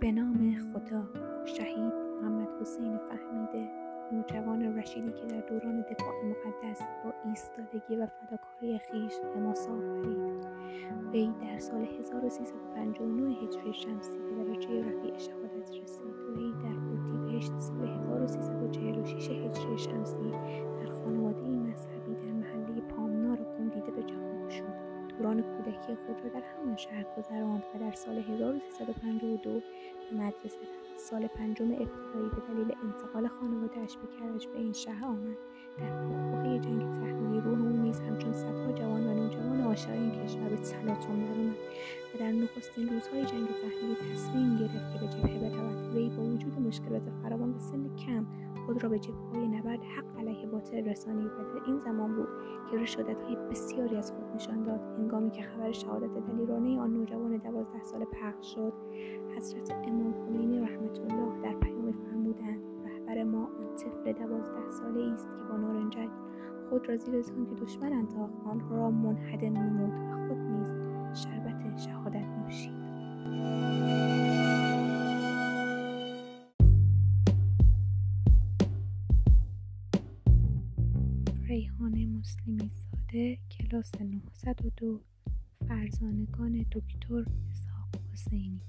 به نام خدا شهید محمد حسین فهمیده نوجوان رشیدی که در دوران دفاع مقدس با ایستادگی و فداکاری خیش حماسه آفرید وی در سال 1359 هجری شمسی به درجه رفیع شهادت رسید. وی در اردیبهشت سال 1346 هجری شمسی دوران کودکی خود را در همان شهر گذراند و در سال 1352 به مدرسه سال پنجم ابتدایی به دلیل انتقال خانوادهاش به کرج به این شهر آمد. در بحبوحه جنگ تحمیلی روح او نیز همچون صدها جوان و نوجوان عاشق این کشور به تلاطم درآمد و در نخستین روزهای جنگ تحمیلی تصمیم گرفت که به جبهه برود وی با وجود مشکلات فراوان به سن کم خود را به های نبرد حق علیه باطل رسانید و در این زمان بود که های بسیاری از خود نشان داد. هنگامی که خبر شهادت دلیرانه آن نوجوان دوازده ساله پخش شد حضرت امام خمینی رحمت الله در پیام فرمودند رهبر ما آن طفل دوازده ساله است که با نارنجک خود را زیر که دشمن انداخت آن را منهدم نمود و خود نیز ریحان مسلمی زاده کلاس 902 فرزانگان دکتر اسحاق حسینی.